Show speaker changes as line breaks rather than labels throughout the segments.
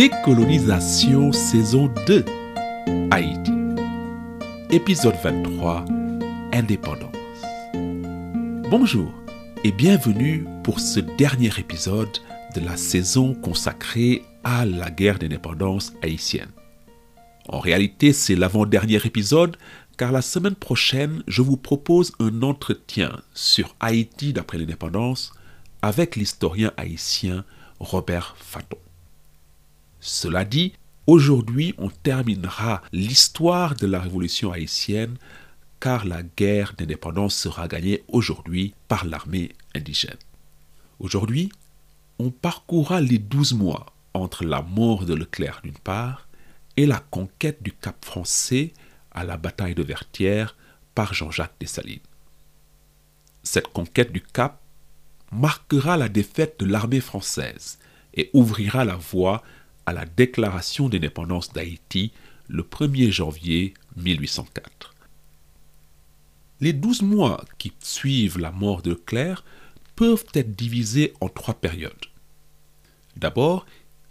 Décolonisation saison 2 Haïti Épisode 23 Indépendance Bonjour et bienvenue pour ce dernier épisode de la saison consacrée à la guerre d'indépendance haïtienne. En réalité, c'est l'avant-dernier épisode car la semaine prochaine, je vous propose un entretien sur Haïti d'après l'indépendance avec l'historien haïtien Robert Faton. Cela dit, aujourd'hui, on terminera l'histoire de la révolution haïtienne car la guerre d'indépendance sera gagnée aujourd'hui par l'armée indigène. Aujourd'hui, on parcourra les douze mois entre la mort de Leclerc d'une part et la conquête du Cap français à la bataille de Vertières par Jean-Jacques Dessalines. Cette conquête du Cap marquera la défaite de l'armée française et ouvrira la voie à la déclaration d'indépendance d'Haïti le 1er janvier 1804. Les douze mois qui suivent la mort de Leclerc peuvent être divisés en trois périodes. D'abord,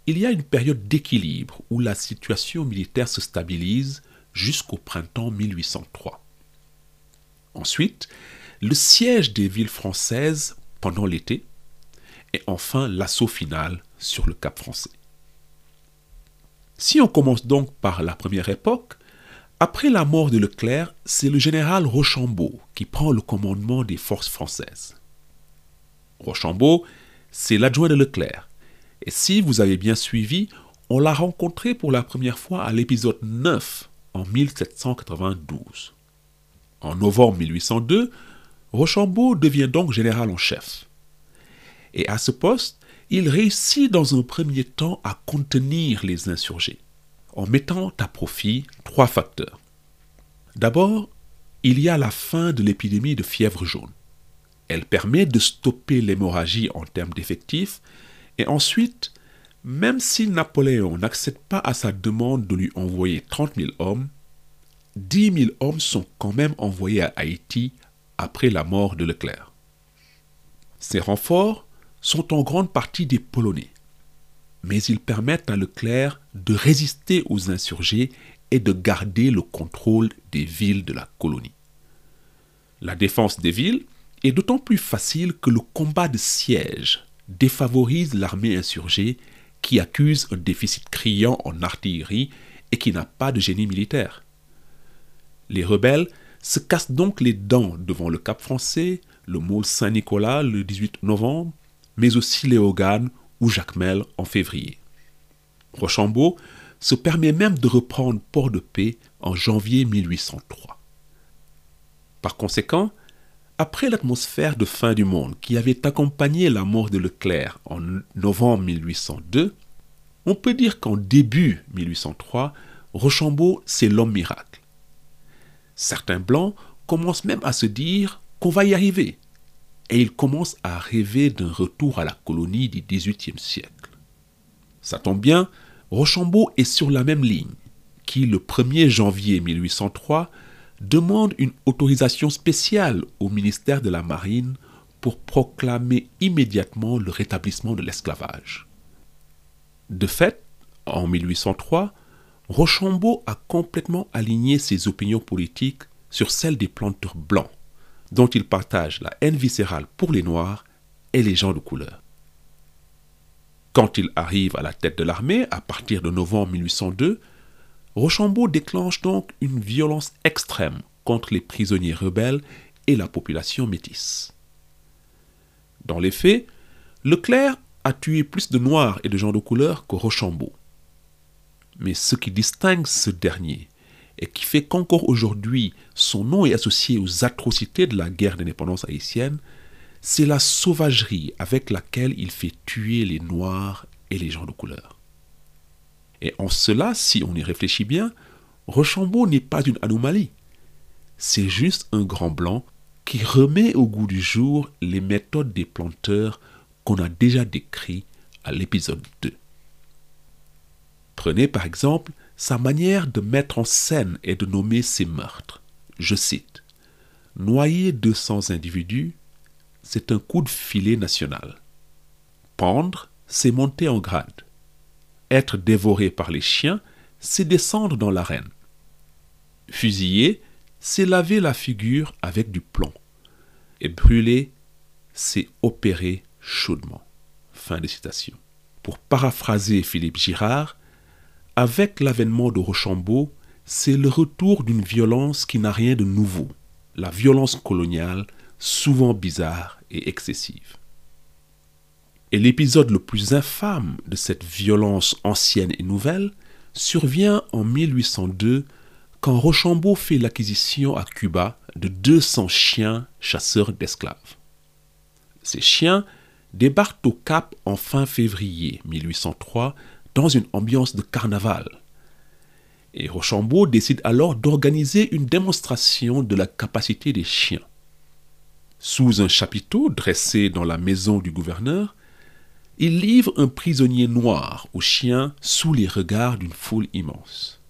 il y a une période d'équilibre où la situation militaire se stabilise jusqu'au printemps 1803. Ensuite, le siège des villes françaises pendant l'été et enfin l'assaut final sur le Cap français. Si on commence donc par la première époque, après la mort de Leclerc, c'est le général Rochambeau qui prend le commandement des forces françaises. Rochambeau, c'est l'adjoint de Leclerc. Et si vous avez bien suivi, on l'a rencontré pour la première fois à l'épisode 9 en 1792. En novembre 1802, Rochambeau devient donc général en chef. Et à ce poste, il réussit dans un premier temps à contenir les insurgés, en mettant à profit trois facteurs. D'abord, il y a la fin de l'épidémie de fièvre jaune. Elle permet de stopper l'hémorragie en termes d'effectifs, et ensuite, même si Napoléon n'accède pas à sa demande de lui envoyer 30 000 hommes, 10 000 hommes sont quand même envoyés à Haïti après la mort de Leclerc. Ces renforts sont en grande partie des Polonais, mais ils permettent à Leclerc de résister aux insurgés et de garder le contrôle des villes de la colonie. La défense des villes est d'autant plus facile que le combat de siège défavorise l'armée insurgée qui accuse un déficit criant en artillerie et qui n'a pas de génie militaire. Les rebelles se cassent donc les dents devant le Cap français, le môle Saint-Nicolas le 18 novembre, mais aussi Léogane ou Jacmel en février. Rochambeau se permet même de reprendre Port-de-Paix en janvier 1803. Par conséquent, après l'atmosphère de fin du monde qui avait accompagné la mort de Leclerc en novembre 1802, on peut dire qu'en début 1803, Rochambeau, c'est l'homme miracle. Certains blancs commencent même à se dire qu'on va y arriver, et ils commencent à rêver d'un retour à la colonie du XVIIIe siècle. Ça tombe bien, Rochambeau est sur la même ligne, qui le 1er janvier 1803 demande une autorisation spéciale au ministère de la Marine pour proclamer immédiatement le rétablissement de l'esclavage. De fait, en 1803, Rochambeau a complètement aligné ses opinions politiques sur celles des planteurs blancs, dont il partage la haine viscérale pour les Noirs et les gens de couleur. Quand il arrive à la tête de l'armée, à partir de novembre 1802, Rochambeau déclenche donc une violence extrême contre les prisonniers rebelles et la population métisse. Dans les faits, Leclerc a tué plus de Noirs et de gens de couleur que Rochambeau. Mais ce qui distingue ce dernier et qui fait qu'encore aujourd'hui son nom est associé aux atrocités de la guerre d'indépendance haïtienne, c'est la sauvagerie avec laquelle il fait tuer les Noirs et les gens de couleur. Et en cela, si on y réfléchit bien, Rochambeau n'est pas une anomalie. C'est juste un grand blanc qui remet au goût du jour les méthodes des planteurs qu'on a déjà décrites à l'épisode 2. Prenez par exemple sa manière de mettre en scène et de nommer ses meurtres. Je cite Noyer 200 individus, c'est un coup de filet national. Pendre, c'est monter en grade être dévoré par les chiens, c'est descendre dans l'arène. Fusiller, c'est laver la figure avec du plomb. Et brûler, c'est opérer chaudement. Fin de citation. Pour paraphraser Philippe Girard, avec l'avènement de Rochambeau, c'est le retour d'une violence qui n'a rien de nouveau, la violence coloniale, souvent bizarre et excessive. Et l'épisode le plus infâme de cette violence ancienne et nouvelle survient en 1802 quand Rochambeau fait l'acquisition à Cuba de 200 chiens chasseurs d'esclaves. Ces chiens débarquent au Cap en fin février 1803 dans une ambiance de carnaval. Et Rochambeau décide alors d'organiser une démonstration de la capacité des chiens. Sous un chapiteau dressé dans la maison du gouverneur, il livre un prisonnier noir aux chiens sous les regards d'une foule immense.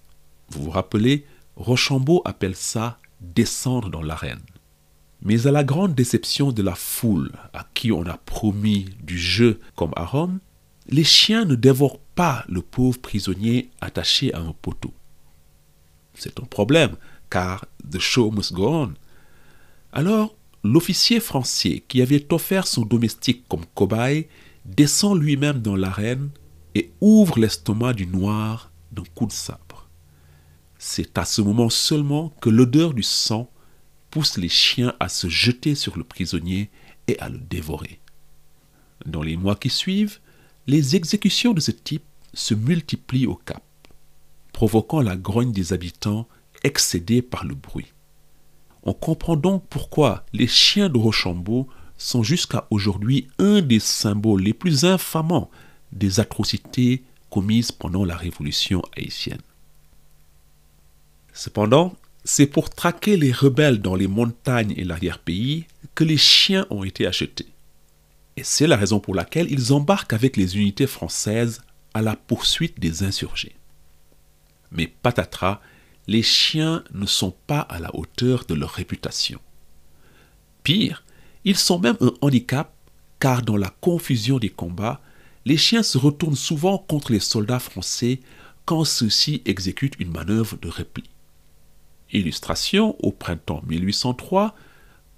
Vous vous rappelez, Rochambeau appelle ça descendre dans l'arène. Mais à la grande déception de la foule à qui on a promis du jeu comme à Rome, les chiens ne dévorent le pauvre prisonnier attaché à un poteau. C'est un problème, car the show must go on. Alors, l'officier français qui avait offert son domestique comme cobaye descend lui-même dans l'arène et ouvre l'estomac du noir d'un coup de sabre. C'est à ce moment seulement que l'odeur du sang pousse les chiens à se jeter sur le prisonnier et à le dévorer. Dans les mois qui suivent, les exécutions de ce type se multiplient au Cap, provoquant la grogne des habitants excédés par le bruit. On comprend donc pourquoi les chiens de Rochambeau sont jusqu'à aujourd'hui un des symboles les plus infamants des atrocités commises pendant la Révolution haïtienne. Cependant, c'est pour traquer les rebelles dans les montagnes et l'arrière-pays que les chiens ont été achetés. Et c'est la raison pour laquelle ils embarquent avec les unités françaises à la poursuite des insurgés. Mais patatras, les chiens ne sont pas à la hauteur de leur réputation. Pire, ils sont même un handicap car dans la confusion des combats, les chiens se retournent souvent contre les soldats français quand ceux-ci exécutent une manœuvre de repli. Illustration au printemps 1803,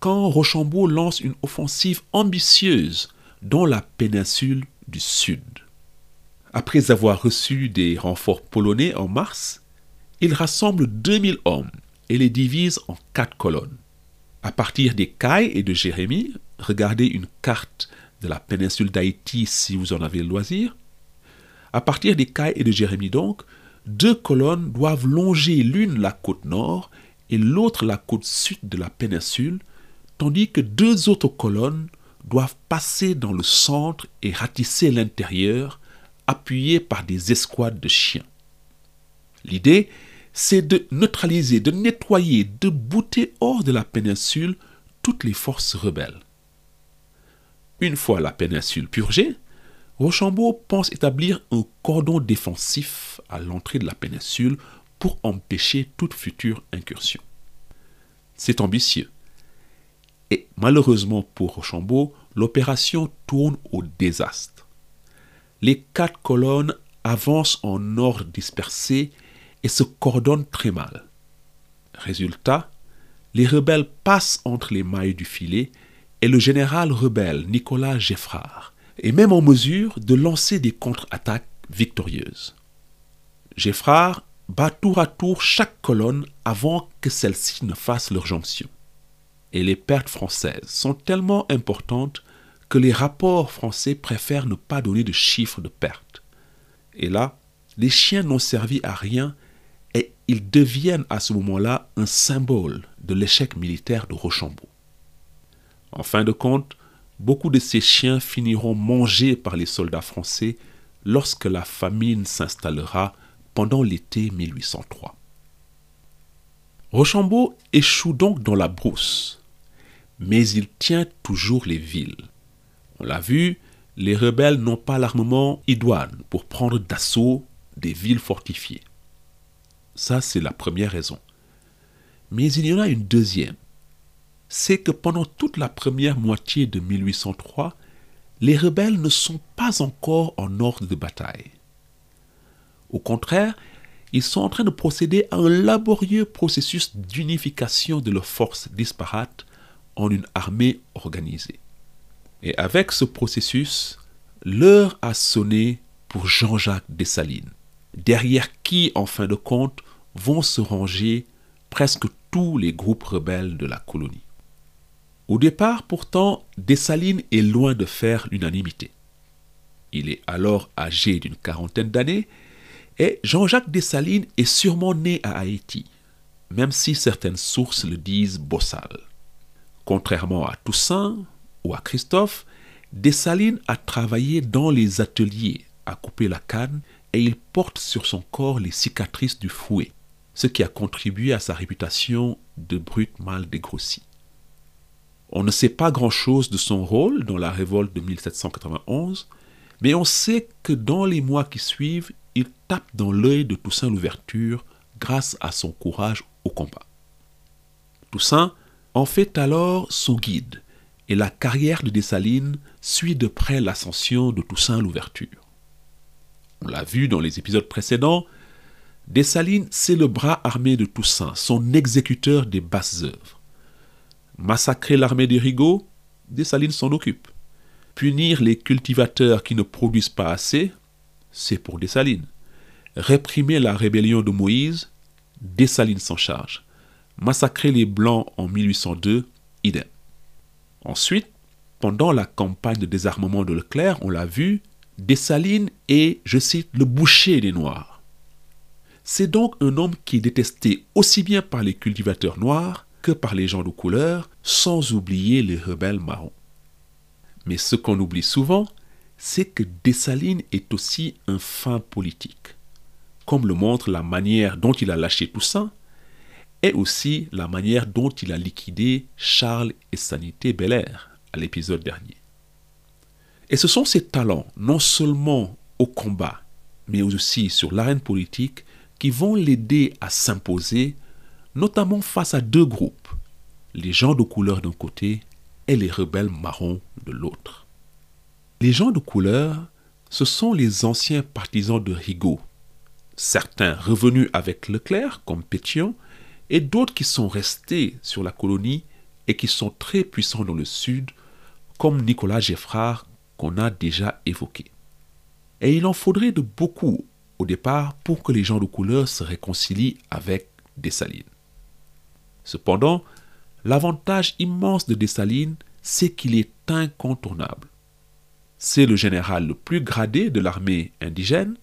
quand Rochambeau lance une offensive ambitieuse dans la péninsule du Sud. Après avoir reçu des renforts polonais en mars, il rassemble 2000 hommes et les divise en quatre colonnes. À partir des Cailles et de Jérémie, regardez une carte de la péninsule d'Haïti si vous en avez le loisir. À partir des Cailles et de Jérémie donc, deux colonnes doivent longer l'une la côte nord et l'autre la côte sud de la péninsule, tandis que deux autres colonnes doivent passer dans le centre et ratisser l'intérieur, appuyées par des escouades de chiens. L'idée c'est de neutraliser, de nettoyer, de bouter hors de la péninsule toutes les forces rebelles. Une fois la péninsule purgée, Rochambeau pense établir un cordon défensif à l'entrée de la péninsule pour empêcher toute future incursion. C'est ambitieux. Et malheureusement pour Rochambeau, l'opération tourne au désastre. Les quatre colonnes avancent en ordre dispersé et se coordonnent très mal. Résultat, les rebelles passent entre les mailles du filet et le général rebelle Nicolas Geffrard est même en mesure de lancer des contre-attaques victorieuses. Geffrard bat tour à tour chaque colonne avant que celle-ci ne fasse leur jonction. Et les pertes françaises sont tellement importantes les rapports français préfèrent ne pas donner de chiffres de pertes. Et là, les chiens n'ont servi à rien et ils deviennent à ce moment-là un symbole de l'échec militaire de Rochambeau. En fin de compte, beaucoup de ces chiens finiront mangés par les soldats français lorsque la famine s'installera pendant l'été 1803. Rochambeau échoue donc dans la brousse, mais il tient toujours les villes. On l'a vu, les rebelles n'ont pas l'armement idoine pour prendre d'assaut des villes fortifiées. Ça, c'est la première raison. Mais il y en a une deuxième. C'est que pendant toute la première moitié de 1803, les rebelles ne sont pas encore en ordre de bataille. Au contraire, ils sont en train de procéder à un laborieux processus d'unification de leurs forces disparates en une armée organisée. Et avec ce processus, l'heure a sonné pour Jean-Jacques Dessalines, derrière qui, en fin de compte, vont se ranger presque tous les groupes rebelles de la colonie. Au départ, pourtant, Dessalines est loin de faire l'unanimité. Il est alors âgé d'une quarantaine d'années et Jean-Jacques Dessalines est sûrement né à Haïti, même si certaines sources le disent bossal. Contrairement à Toussaint ou à Christophe, Dessalines a travaillé dans les ateliers à couper la canne et il porte sur son corps les cicatrices du fouet, ce qui a contribué à sa réputation de brute mal dégrossi. On ne sait pas grand-chose de son rôle dans la révolte de 1791, mais on sait que dans les mois qui suivent, il tape dans l'œil de Toussaint Louverture grâce à son courage au combat. Toussaint en fait alors son guide, et la carrière de Dessalines suit de près l'ascension de Toussaint Louverture. On l'a vu dans les épisodes précédents, Dessalines, c'est le bras armé de Toussaint, son exécuteur des basses œuvres. Massacrer l'armée des Rigaud, Dessalines s'en occupe. Punir les cultivateurs qui ne produisent pas assez, c'est pour Dessalines. Réprimer la rébellion de Moïse, Dessalines s'en charge. Massacrer les Blancs en 1802, idem. Ensuite, pendant la campagne de désarmement de Leclerc, on l'a vu, Dessalines est, je cite, le boucher des Noirs. C'est donc un homme qui est détesté aussi bien par les cultivateurs noirs que par les gens de couleur, sans oublier les rebelles marrons. Mais ce qu'on oublie souvent, c'est que Dessalines est aussi un fin politique, comme le montre la manière dont il a lâché Toussaint, et aussi la manière dont il a liquidé Charles et Sanité Belair à l'épisode dernier. Et ce sont ces talents, non seulement au combat, mais aussi sur l'arène politique, qui vont l'aider à s'imposer, notamment face à deux groupes, les gens de couleur d'un côté et les rebelles marrons de l'autre. Les gens de couleur, ce sont les anciens partisans de Rigaud, certains revenus avec Leclerc comme Pétion, et d'autres qui sont restés sur la colonie et qui sont très puissants dans le sud, comme Nicolas Geffrard qu'on a déjà évoqué. Et il en faudrait de beaucoup au départ pour que les gens de couleur se réconcilient avec Dessalines. Cependant, L'avantage immense de Dessalines, c'est qu'il est incontournable. C'est le général le plus gradé de l'armée indigène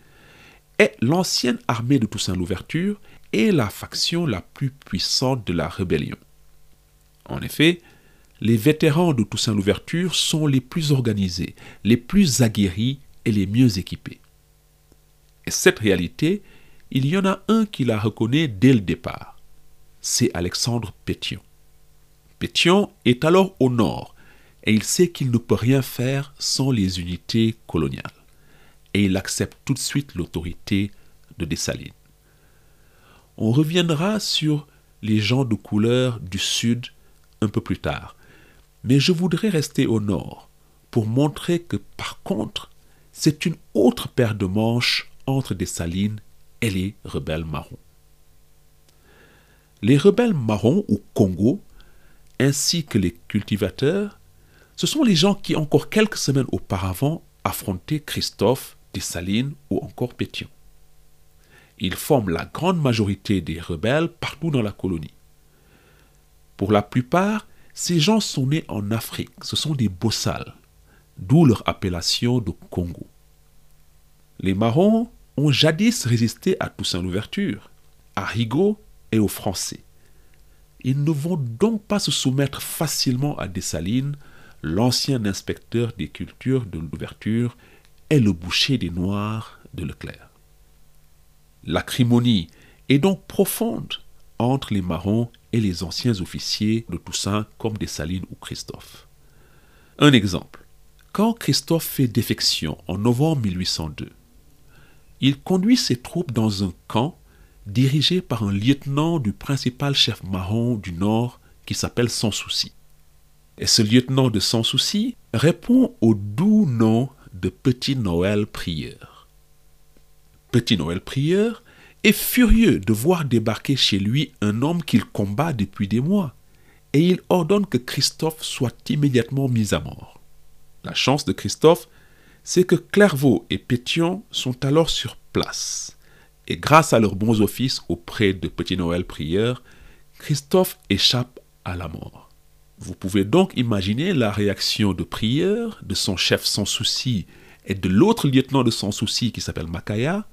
et l'ancienne armée de Toussaint Louverture est la faction la plus puissante de la rébellion. En effet, les vétérans de Toussaint Louverture sont les plus organisés, les plus aguerris et les mieux équipés. Et cette réalité, il y en a un qui la reconnaît dès le départ. C'est Alexandre Pétion. Pétion est alors au nord et il sait qu'il ne peut rien faire sans les unités coloniales. Et il accepte tout de suite l'autorité de Dessalines. On reviendra sur les gens de couleur du sud un peu plus tard, mais je voudrais rester au nord pour montrer que par contre, c'est une autre paire de manches entre Dessalines et les rebelles marrons. Les rebelles marrons ou Congo ainsi que les cultivateurs, ce sont les gens qui, encore quelques semaines auparavant, affrontaient Christophe, Dessalines ou encore Pétion. Ils forment la grande majorité des rebelles partout dans la colonie. Pour la plupart, ces gens sont nés en Afrique, ce sont des bossals, d'où leur appellation de Congo. Les marrons ont jadis résisté à Toussaint l'Ouverture, à Rigaud et aux Français. Ils ne vont donc pas se soumettre facilement à Dessalines, l'ancien inspecteur des cultures de l'ouverture et le boucher des Noirs de Leclerc. L'acrimonie est donc profonde entre les marrons et les anciens officiers de Toussaint comme Dessalines ou Christophe. Un exemple. Quand Christophe fait défection en novembre 1802, il conduit ses troupes dans un camp dirigé par un lieutenant du principal chef marron du Nord qui s'appelle Sans Souci. Et ce lieutenant de Sans Souci répond au doux nom de Petit Noël Prieur. Petit Noël prieur, est furieux de voir débarquer chez lui un homme qu'il combat depuis des mois, et il ordonne que Christophe soit immédiatement mis à mort. La chance de Christophe, c'est que Clairvaux et Pétion sont alors sur place, et grâce à leurs bons offices auprès de Petit Noël prieur, Christophe échappe à la mort. Vous pouvez donc imaginer la réaction de prieur, de son chef sans souci et de l'autre lieutenant de sans souci qui s'appelle Makaya,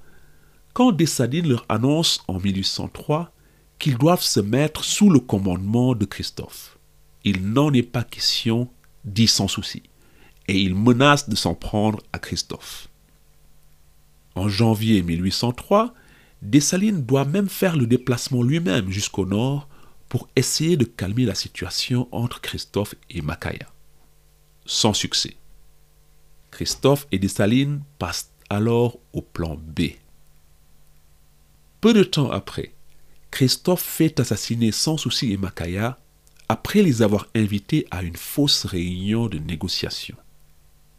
quand Dessalines leur annonce en 1803 qu'ils doivent se mettre sous le commandement de Christophe. Il n'en est pas question, dit sans souci, et il menace de s'en prendre à Christophe. En janvier 1803, Dessalines doit même faire le déplacement lui-même jusqu'au nord pour essayer de calmer la situation entre Christophe et Makaya. Sans succès. Christophe et Dessalines passent alors au plan B. Peu de temps après, Christophe fait assassiner sans souci et Makaya après les avoir invités à une fausse réunion de négociation.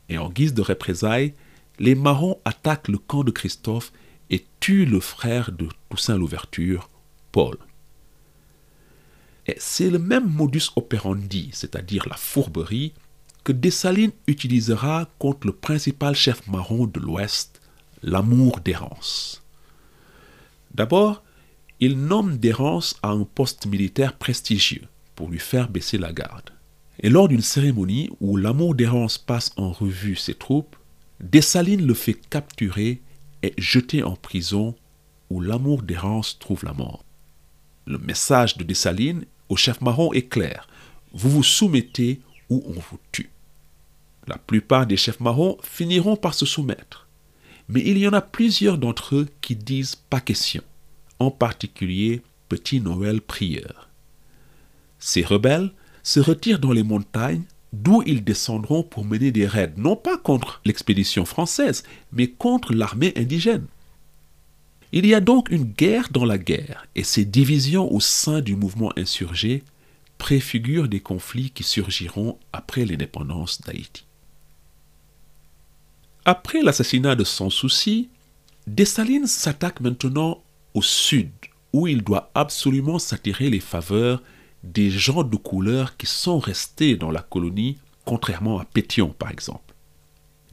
Et en guise de représailles, les Marrons attaquent le camp de Christophe et tuent le frère de Toussaint Louverture, Paul. C'est le même modus operandi, c'est-à-dire la fourberie, que Dessalines utilisera contre le principal chef marron de l'Ouest, l'amour d'Hérence. D'abord, il nomme d'Hérence à un poste militaire prestigieux pour lui faire baisser la garde. Et lors d'une cérémonie où l'amour d'Hérence passe en revue ses troupes, Dessalines le fait capturer et jeter en prison où l'amour d'Hérence trouve la mort. Le message de Dessalines au chef marron est clair. Vous vous soumettez ou on vous tue. La plupart des chefs marrons finiront par se soumettre. Mais il y en a plusieurs d'entre eux qui disent pas question, en particulier Petit Noël Prieur. Ces rebelles se retirent dans les montagnes d'où ils descendront pour mener des raids, non pas contre l'expédition française, mais contre l'armée indigène. Il y a donc une guerre dans la guerre, et ces divisions au sein du mouvement insurgé préfigurent des conflits qui surgiront après l'indépendance d'Haïti. Après l'assassinat de Sans Souci, Dessalines s'attaque maintenant au sud, où il doit absolument s'attirer les faveurs des gens de couleur qui sont restés dans la colonie, contrairement à Pétion par exemple.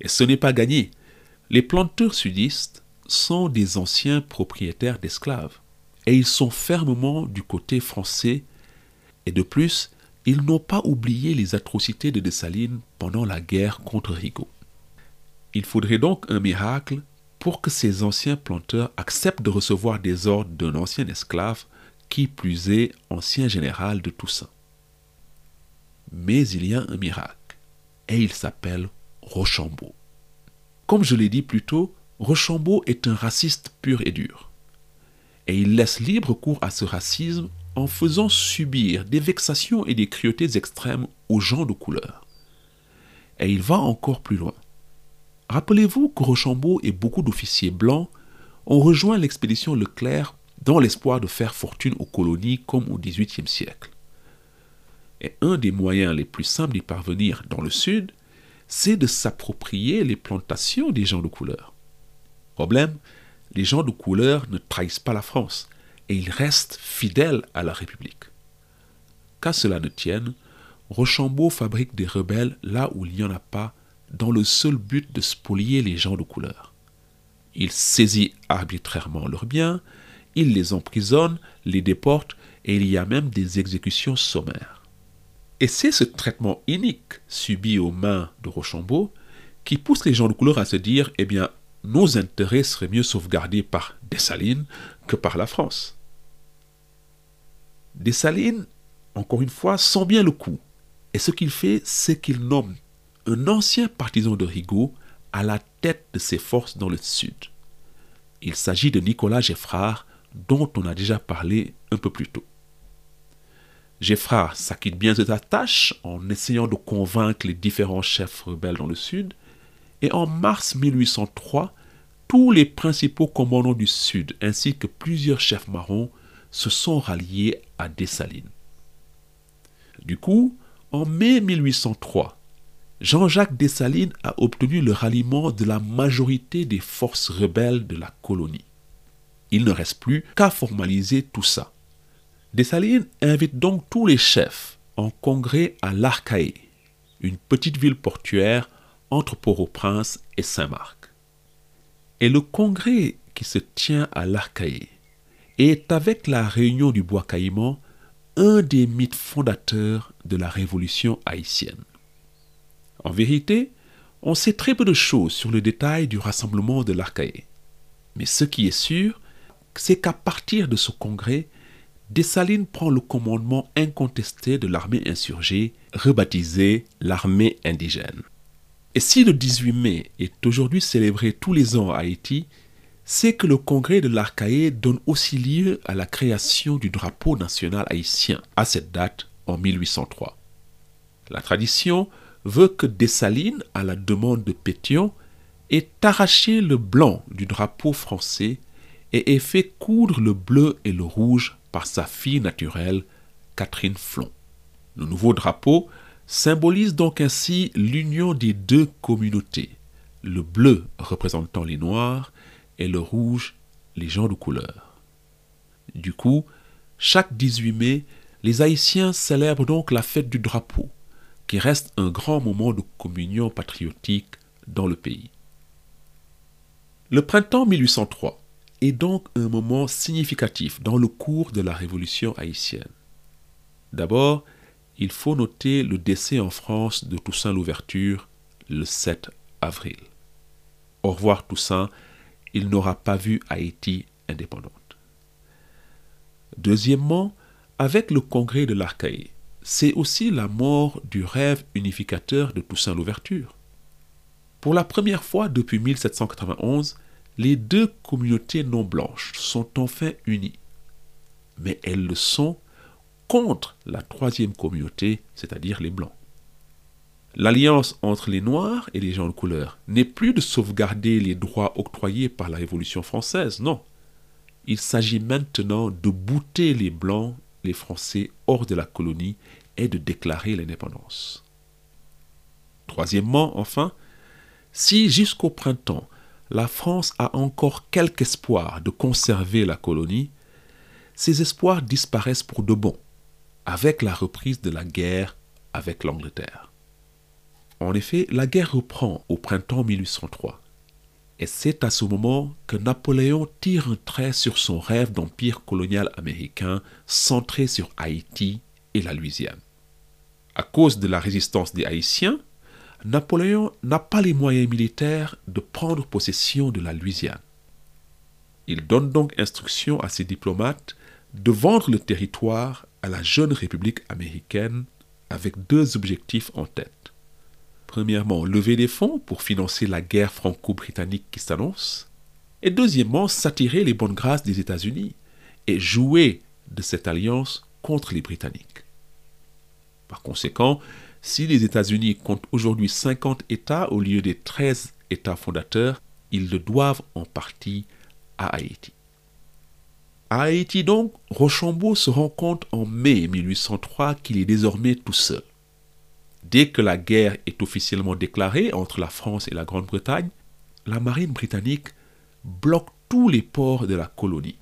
Et ce n'est pas gagné. Les planteurs sudistes sont des anciens propriétaires d'esclaves, et ils sont fermement du côté français, et de plus, ils n'ont pas oublié les atrocités de Dessalines pendant la guerre contre Rigaud. Il faudrait donc un miracle pour que ces anciens planteurs acceptent de recevoir des ordres d'un ancien esclave, qui plus est ancien général de Toussaint. Mais il y a un miracle, et il s'appelle Rochambeau. Comme je l'ai dit plus tôt, Rochambeau est un raciste pur et dur. Et il laisse libre cours à ce racisme en faisant subir des vexations et des cruautés extrêmes aux gens de couleur. Et il va encore plus loin. Rappelez-vous que Rochambeau et beaucoup d'officiers blancs ont rejoint l'expédition Leclerc dans l'espoir de faire fortune aux colonies comme au XVIIIe siècle. Et un des moyens les plus simples d'y parvenir dans le Sud, c'est de s'approprier les plantations des gens de couleur. Problème, les gens de couleur ne trahissent pas la France et ils restent fidèles à la République. Qu'à cela ne tienne, Rochambeau fabrique des rebelles là où il n'y en a pas dans le seul but de spolier les gens de couleur. Il saisit arbitrairement leurs biens, il les emprisonne, les déporte, et il y a même des exécutions sommaires. Et c'est ce traitement inique subi aux mains de Rochambeau qui pousse les gens de couleur à se dire, eh bien, nos intérêts seraient mieux sauvegardés par Dessalines que par la France. Dessalines, encore une fois, sent bien le coup. Et ce qu'il fait, c'est qu'il nomme un ancien partisan de Rigaud à la tête de ses forces dans le sud. Il s'agit de Nicolas Geffrard, dont on a déjà parlé un peu plus tôt. Geffrard s'acquitte bien de sa tâche en essayant de convaincre les différents chefs rebelles dans le sud, et en mars 1803, tous les principaux commandants du sud ainsi que plusieurs chefs marrons se sont ralliés à Dessalines. Du coup, en mai 1803, Jean-Jacques Dessalines a obtenu le ralliement de la majorité des forces rebelles de la colonie. Il ne reste plus qu'à formaliser tout ça. Dessalines invite donc tous les chefs en congrès à l'Arcaé, une petite ville portuaire entre Port-au-Prince et Saint-Marc. Et le congrès qui se tient à l'Arcaé est avec la réunion du bois caïman un des mythes fondateurs de la révolution haïtienne. En vérité, on sait très peu de choses sur le détail du rassemblement de l'Arcaé. Mais ce qui est sûr, c'est qu'à partir de ce congrès, Dessalines prend le commandement incontesté de l'armée insurgée, rebaptisée l'armée indigène. Et si le 18 mai est aujourd'hui célébré tous les ans à Haïti, c'est que le congrès de l'Arcaé donne aussi lieu à la création du drapeau national haïtien à cette date en 1803. La tradition veut que Dessalines, à la demande de Pétion, ait arraché le blanc du drapeau français et ait fait coudre le bleu et le rouge par sa fille naturelle, Catherine Flon. Le nouveau drapeau symbolise donc ainsi l'union des deux communautés, le bleu représentant les Noirs et le rouge les gens de couleur. Du coup, chaque 18 mai, les Haïtiens célèbrent donc la fête du drapeau, qui reste un grand moment de communion patriotique dans le pays. Le printemps 1803 est donc un moment significatif dans le cours de la révolution haïtienne. D'abord, il faut noter le décès en France de Toussaint Louverture le 7 avril. Au revoir Toussaint, il n'aura pas vu Haïti indépendante. Deuxièmement, avec le congrès de l'Archaïe, c'est aussi la mort du rêve unificateur de Toussaint Louverture. Pour la première fois depuis 1791, les deux communautés non blanches sont enfin unies. Mais elles le sont contre la troisième communauté, c'est-à-dire les blancs. L'alliance entre les Noirs et les gens de couleur n'est plus de sauvegarder les droits octroyés par la Révolution française, non. Il s'agit maintenant de bouter les Blancs, les Français, hors de la colonie et de déclarer l'indépendance. Troisièmement, enfin, si jusqu'au printemps, la France a encore quelque espoir de conserver la colonie, ces espoirs disparaissent pour de bon, avec la reprise de la guerre avec l'Angleterre. En effet, la guerre reprend au printemps 1803. Et c'est à ce moment que Napoléon tire un trait sur son rêve d'empire colonial américain centré sur Haïti et la Louisiane. À cause de la résistance des Haïtiens, Napoléon n'a pas les moyens militaires de prendre possession de la Louisiane. Il donne donc instruction à ses diplomates de vendre le territoire à la jeune République américaine avec deux objectifs en tête. Premièrement, lever des fonds pour financer la guerre franco-britannique qui s'annonce. Et deuxièmement, s'attirer les bonnes grâces des États-Unis et jouer de cette alliance contre les Britanniques. Par conséquent, si les États-Unis comptent aujourd'hui 50 États au lieu des 13 États fondateurs, ils le doivent en partie à Haïti. À Haïti donc, Rochambeau se rend compte en mai 1803 qu'il est désormais tout seul. Dès que la guerre est officiellement déclarée entre la France et la Grande-Bretagne, la marine britannique bloque tous les ports de la colonie.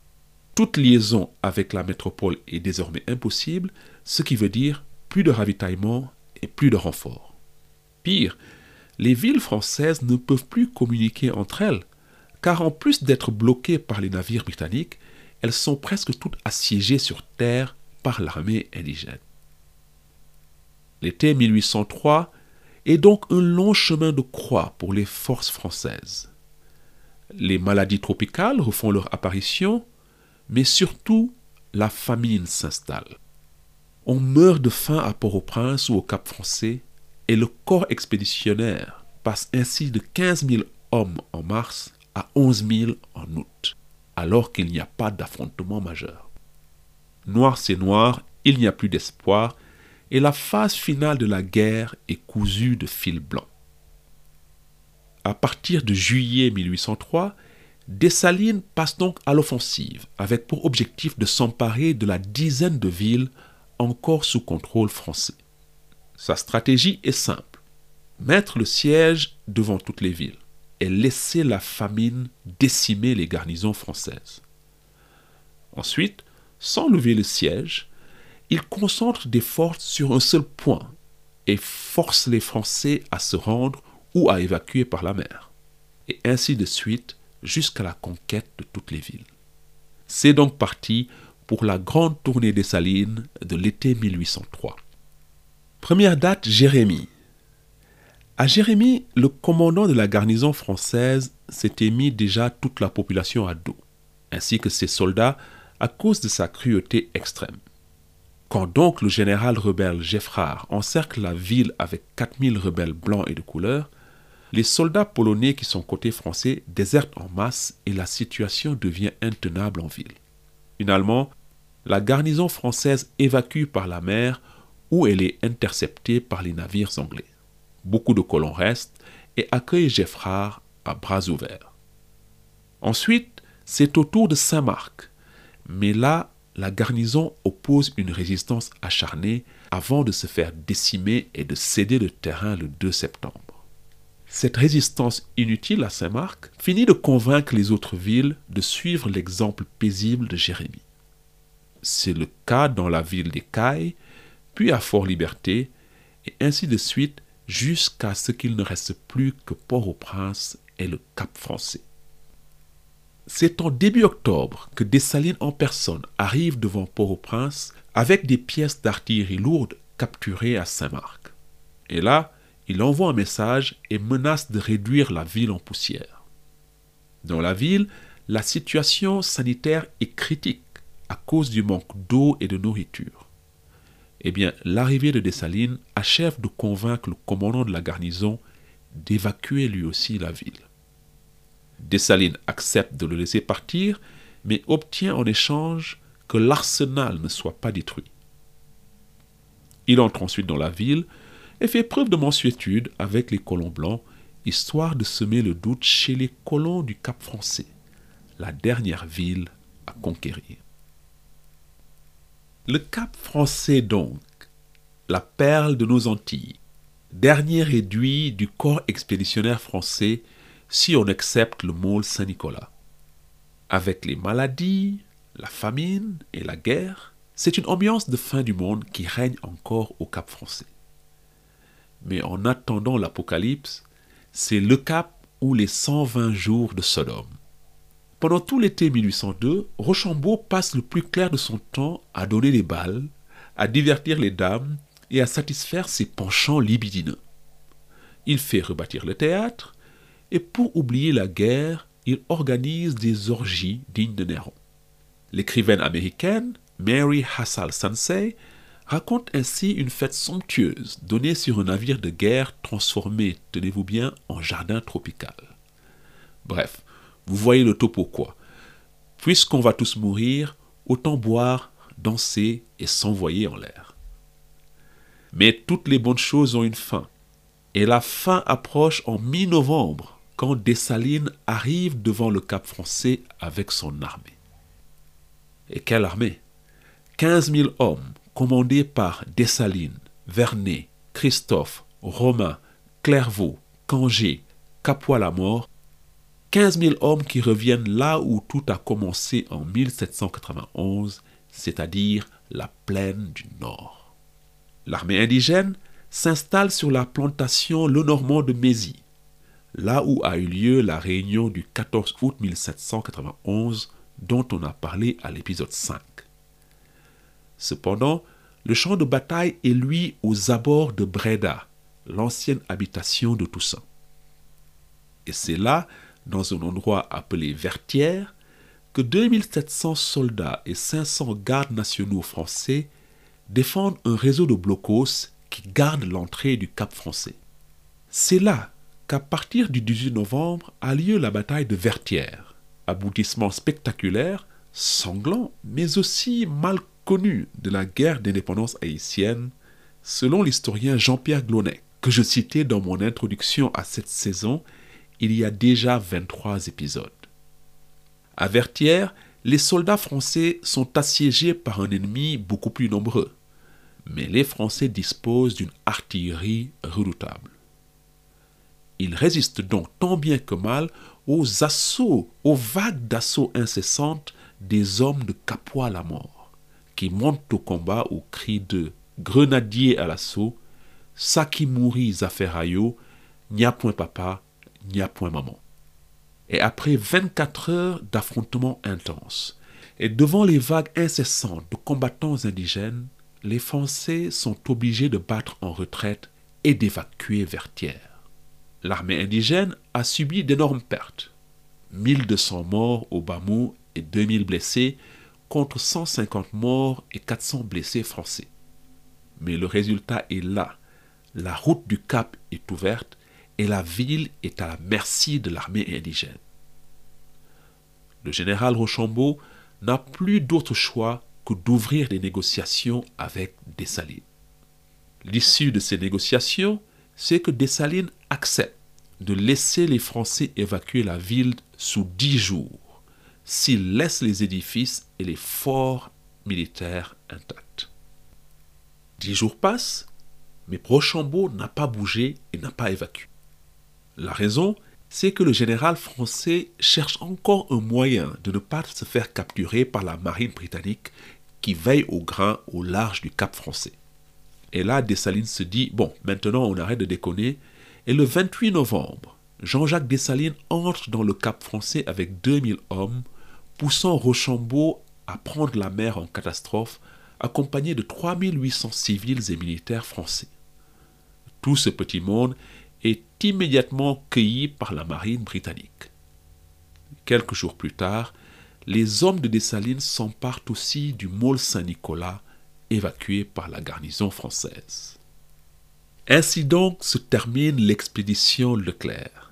Toute liaison avec la métropole est désormais impossible, ce qui veut dire plus de ravitaillement plus de renforts. Pire, les villes françaises ne peuvent plus communiquer entre elles, car en plus d'être bloquées par les navires britanniques, elles sont presque toutes assiégées sur terre par l'armée indigène. L'été 1803 est donc un long chemin de croix pour les forces françaises. Les maladies tropicales refont leur apparition, mais surtout la famine s'installe. On meurt de faim à Port-au-Prince ou au Cap Français, et le corps expéditionnaire passe ainsi de 15 000 hommes en mars à 11 000 en août, alors qu'il n'y a pas d'affrontement majeur. Noir c'est noir, il n'y a plus d'espoir, et la phase finale de la guerre est cousue de fil blanc. À partir de juillet 1803, Dessalines passe donc à l'offensive, avec pour objectif de s'emparer de la dizaine de villes encore sous contrôle français. Sa stratégie est simple. mettre le siège devant toutes les villes et laisser la famine décimer les garnisons françaises. Ensuite, sans lever le siège, il concentre des forces sur un seul point et force les Français à se rendre ou à évacuer par la mer, et ainsi de suite jusqu'à la conquête de toutes les villes. C'est donc parti pour la grande tournée des Salines de l'été 1803. Première date, Jérémie. À Jérémie, le commandant de la garnison française s'était mis déjà toute la population à dos, ainsi que ses soldats à cause de sa cruauté extrême. Quand donc le général rebelle Geffrard encercle la ville avec 4000 rebelles blancs et de couleur, les soldats polonais qui sont côté français désertent en masse et la situation devient intenable en ville. Finalement, la garnison française évacue par la mer où elle est interceptée par les navires anglais. Beaucoup de colons restent et accueillent Geffrard à bras ouverts. Ensuite, c'est au tour de Saint-Marc. Mais là, la garnison oppose une résistance acharnée avant de se faire décimer et de céder le terrain le 2 septembre. Cette résistance inutile à Saint-Marc finit de convaincre les autres villes de suivre l'exemple paisible de Jérémie. C'est le cas dans la ville des Cailles, puis à Fort-Liberté, et ainsi de suite jusqu'à ce qu'il ne reste plus que Port-au-Prince et le Cap français. C'est en début octobre que Dessalines en personne arrive devant Port-au-Prince avec des pièces d'artillerie lourdes capturées à Saint-Marc. Et là, il envoie un message et menace de réduire la ville en poussière. Dans la ville, la situation sanitaire est critique à cause du manque d'eau et de nourriture. Eh bien, l'arrivée de Dessalines achève de convaincre le commandant de la garnison d'évacuer lui aussi la ville. Dessalines accepte de le laisser partir, mais obtient en échange que l'arsenal ne soit pas détruit. Il entre ensuite dans la ville et fait preuve de mansuétude avec les colons blancs, histoire de semer le doute chez les colons du Cap français, la dernière ville à conquérir. Le Cap français donc, la perle de nos Antilles, dernier réduit du corps expéditionnaire français si on accepte le môle Saint-Nicolas. Avec les maladies, la famine et la guerre, c'est une ambiance de fin du monde qui règne encore au Cap français. Mais en attendant l'Apocalypse, c'est le Cap ou les 120 jours de Sodome. Pendant tout l'été 1802, Rochambeau passe le plus clair de son temps à donner des balles, à divertir les dames et à satisfaire ses penchants libidineux. Il fait rebâtir le théâtre, et pour oublier la guerre, il organise des orgies dignes de Néron. L'écrivaine américaine Mary Hassall Sensei raconte ainsi une fête somptueuse donnée sur un navire de guerre transformé, tenez-vous bien, en jardin tropical. Bref, vous voyez le topo quoi. Puisqu'on va tous mourir, autant boire, danser et s'envoyer en l'air. Mais toutes les bonnes choses ont une fin. Et la fin approche en mi-novembre quand Dessalines arrive devant le Cap français avec son armée. Et quelle armée? 15 000 hommes commandés par Dessalines, Vernet, Christophe, Romain, Clairvaux, Cangé, Capois-la-Mort, 15 000 hommes qui reviennent là où tout a commencé en 1791, c'est-à-dire la plaine du Nord. L'armée indigène s'installe sur la plantation Lenormand de Mézy, là où a eu lieu la réunion du 14 août 1791 dont on a parlé à l'épisode 5. Cependant, le champ de bataille est lui aux abords de Breda, l'ancienne habitation de Toussaint. Et c'est là, dans un endroit appelé Vertières, que 2700 soldats et 500 gardes nationaux français défendent un réseau de blocos qui garde l'entrée du Cap français. C'est là qu'à partir du 18 novembre a lieu la bataille de Vertières, aboutissement spectaculaire, sanglant, mais aussi mal connu de la guerre d'indépendance haïtienne, selon l'historien Jean-Pierre Glonet, que je citais dans mon introduction à cette saison il y a déjà 23 épisodes. À Vertières, les soldats français sont assiégés par un ennemi beaucoup plus nombreux, mais les Français disposent d'une artillerie redoutable. Il résiste donc tant bien que mal aux assauts, aux vagues d'assauts incessantes des hommes de Capois à mort, qui montent au combat au cri de grenadier à l'assaut, Saki mouri Zaferayo, n'y a point papa, n'y a point maman. Et après 24 heures d'affrontements intenses, et devant les vagues incessantes de combattants indigènes, les Français sont obligés de battre en retraite et d'évacuer vers Thiers. L'armée indigène a subi d'énormes pertes. 1200 morts au Bamou et 2000 blessés contre 150 morts et 400 blessés français. Mais le résultat est là. La route du Cap est ouverte et la ville est à la merci de l'armée indigène. Le général Rochambeau n'a plus d'autre choix que d'ouvrir des négociations avec Dessalines. L'issue de ces négociations, c'est que Dessalines accepte de laisser les Français évacuer la ville sous dix jours, s'ils laissent les édifices et les forts militaires intacts. Dix jours passent, mais Rochambeau n'a pas bougé et n'a pas évacué. La raison, c'est que le général français cherche encore un moyen de ne pas se faire capturer par la marine britannique qui veille au grain au large du Cap français. Et là, Dessalines se dit, bon, maintenant on arrête de déconner. Et le 28 novembre, Jean-Jacques Dessalines entre dans le Cap français avec 2000 hommes, poussant Rochambeau à prendre la mer en catastrophe, accompagné de 3800 civils et militaires français. Tout ce petit monde est immédiatement cueilli par la marine britannique. Quelques jours plus tard, les hommes de Dessalines s'emparent aussi du môle Saint-Nicolas, évacué par la garnison française. Ainsi donc se termine l'expédition Leclerc.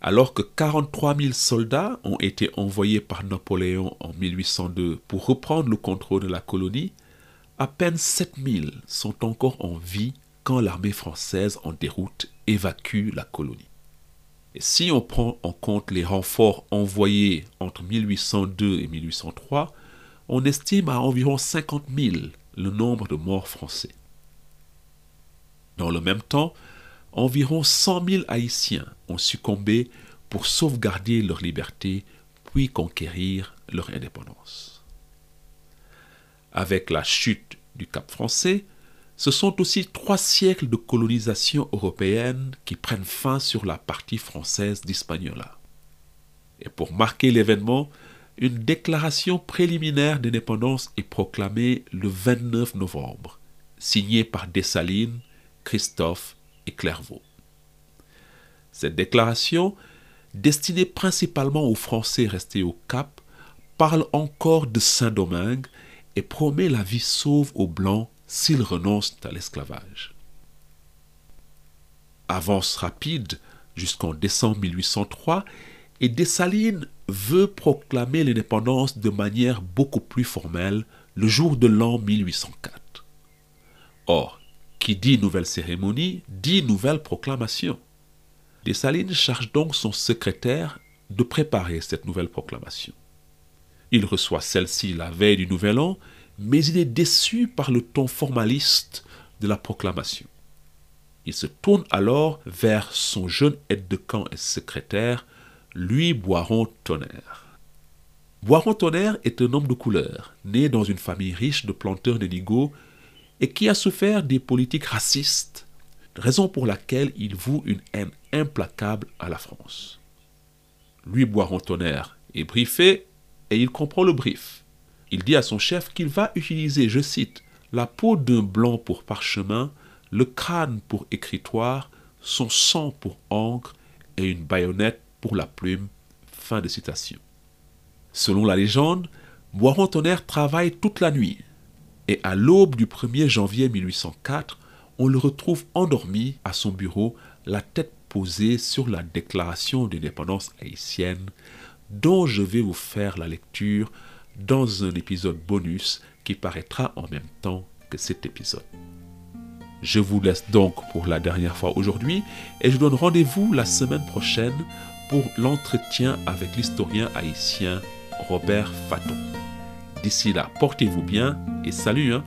Alors que 43 000 soldats ont été envoyés par Napoléon en 1802 pour reprendre le contrôle de la colonie, à peine 7 000 sont encore en vie quand l'armée française en déroute évacue la colonie. Et si on prend en compte les renforts envoyés entre 1802 et 1803, on estime à environ 50 000 le nombre de morts français. Dans le même temps, environ 100 000 Haïtiens ont succombé pour sauvegarder leur liberté puis conquérir leur indépendance. Avec la chute du Cap français, ce sont aussi trois siècles de colonisation européenne qui prennent fin sur la partie française d'Hispaniola. Et pour marquer l'événement, une déclaration préliminaire d'indépendance est proclamée le 29 novembre, signée par Dessalines, Christophe et Clairvaux. Cette déclaration, destinée principalement aux Français restés au Cap, parle encore de Saint-Domingue et promet la vie sauve aux Blancs s'ils renoncent à l'esclavage. Avance rapide jusqu'en décembre 1803 et Dessalines veut proclamer l'indépendance de manière beaucoup plus formelle le jour de l'an 1804. Or, qui dit nouvelle cérémonie dit nouvelle proclamation. Dessalines charge donc son secrétaire de préparer cette nouvelle proclamation. Il reçoit celle-ci la veille du Nouvel An mais il est déçu par le ton formaliste de la proclamation. Il se tourne alors vers son jeune aide-de-camp et secrétaire, Louis Boiron-Tonnerre. Boiron-Tonnerre est un homme de couleur, né dans une famille riche de planteurs d'indigo et qui a souffert des politiques racistes, raison pour laquelle il voue une haine implacable à la France. Louis Boiron-Tonnerre est briefé et il comprend le brief. Il dit à son chef qu'il va utiliser, je cite, la peau d'un blanc pour parchemin, le crâne pour écritoire, son sang pour encre et une baïonnette pour la plume. Fin de citation. Selon la légende, Boiron-Tonnerre travaille toute la nuit et à l'aube du 1er janvier 1804, on le retrouve endormi à son bureau, la tête posée sur la déclaration d'indépendance haïtienne, dont je vais vous faire la lecture dans un épisode bonus qui paraîtra en même temps que cet épisode. Je vous laisse donc pour la dernière fois aujourd'hui et je donne rendez-vous la semaine prochaine pour l'entretien avec l'historien haïtien Robert Faton. D'ici là, portez-vous bien et salut hein.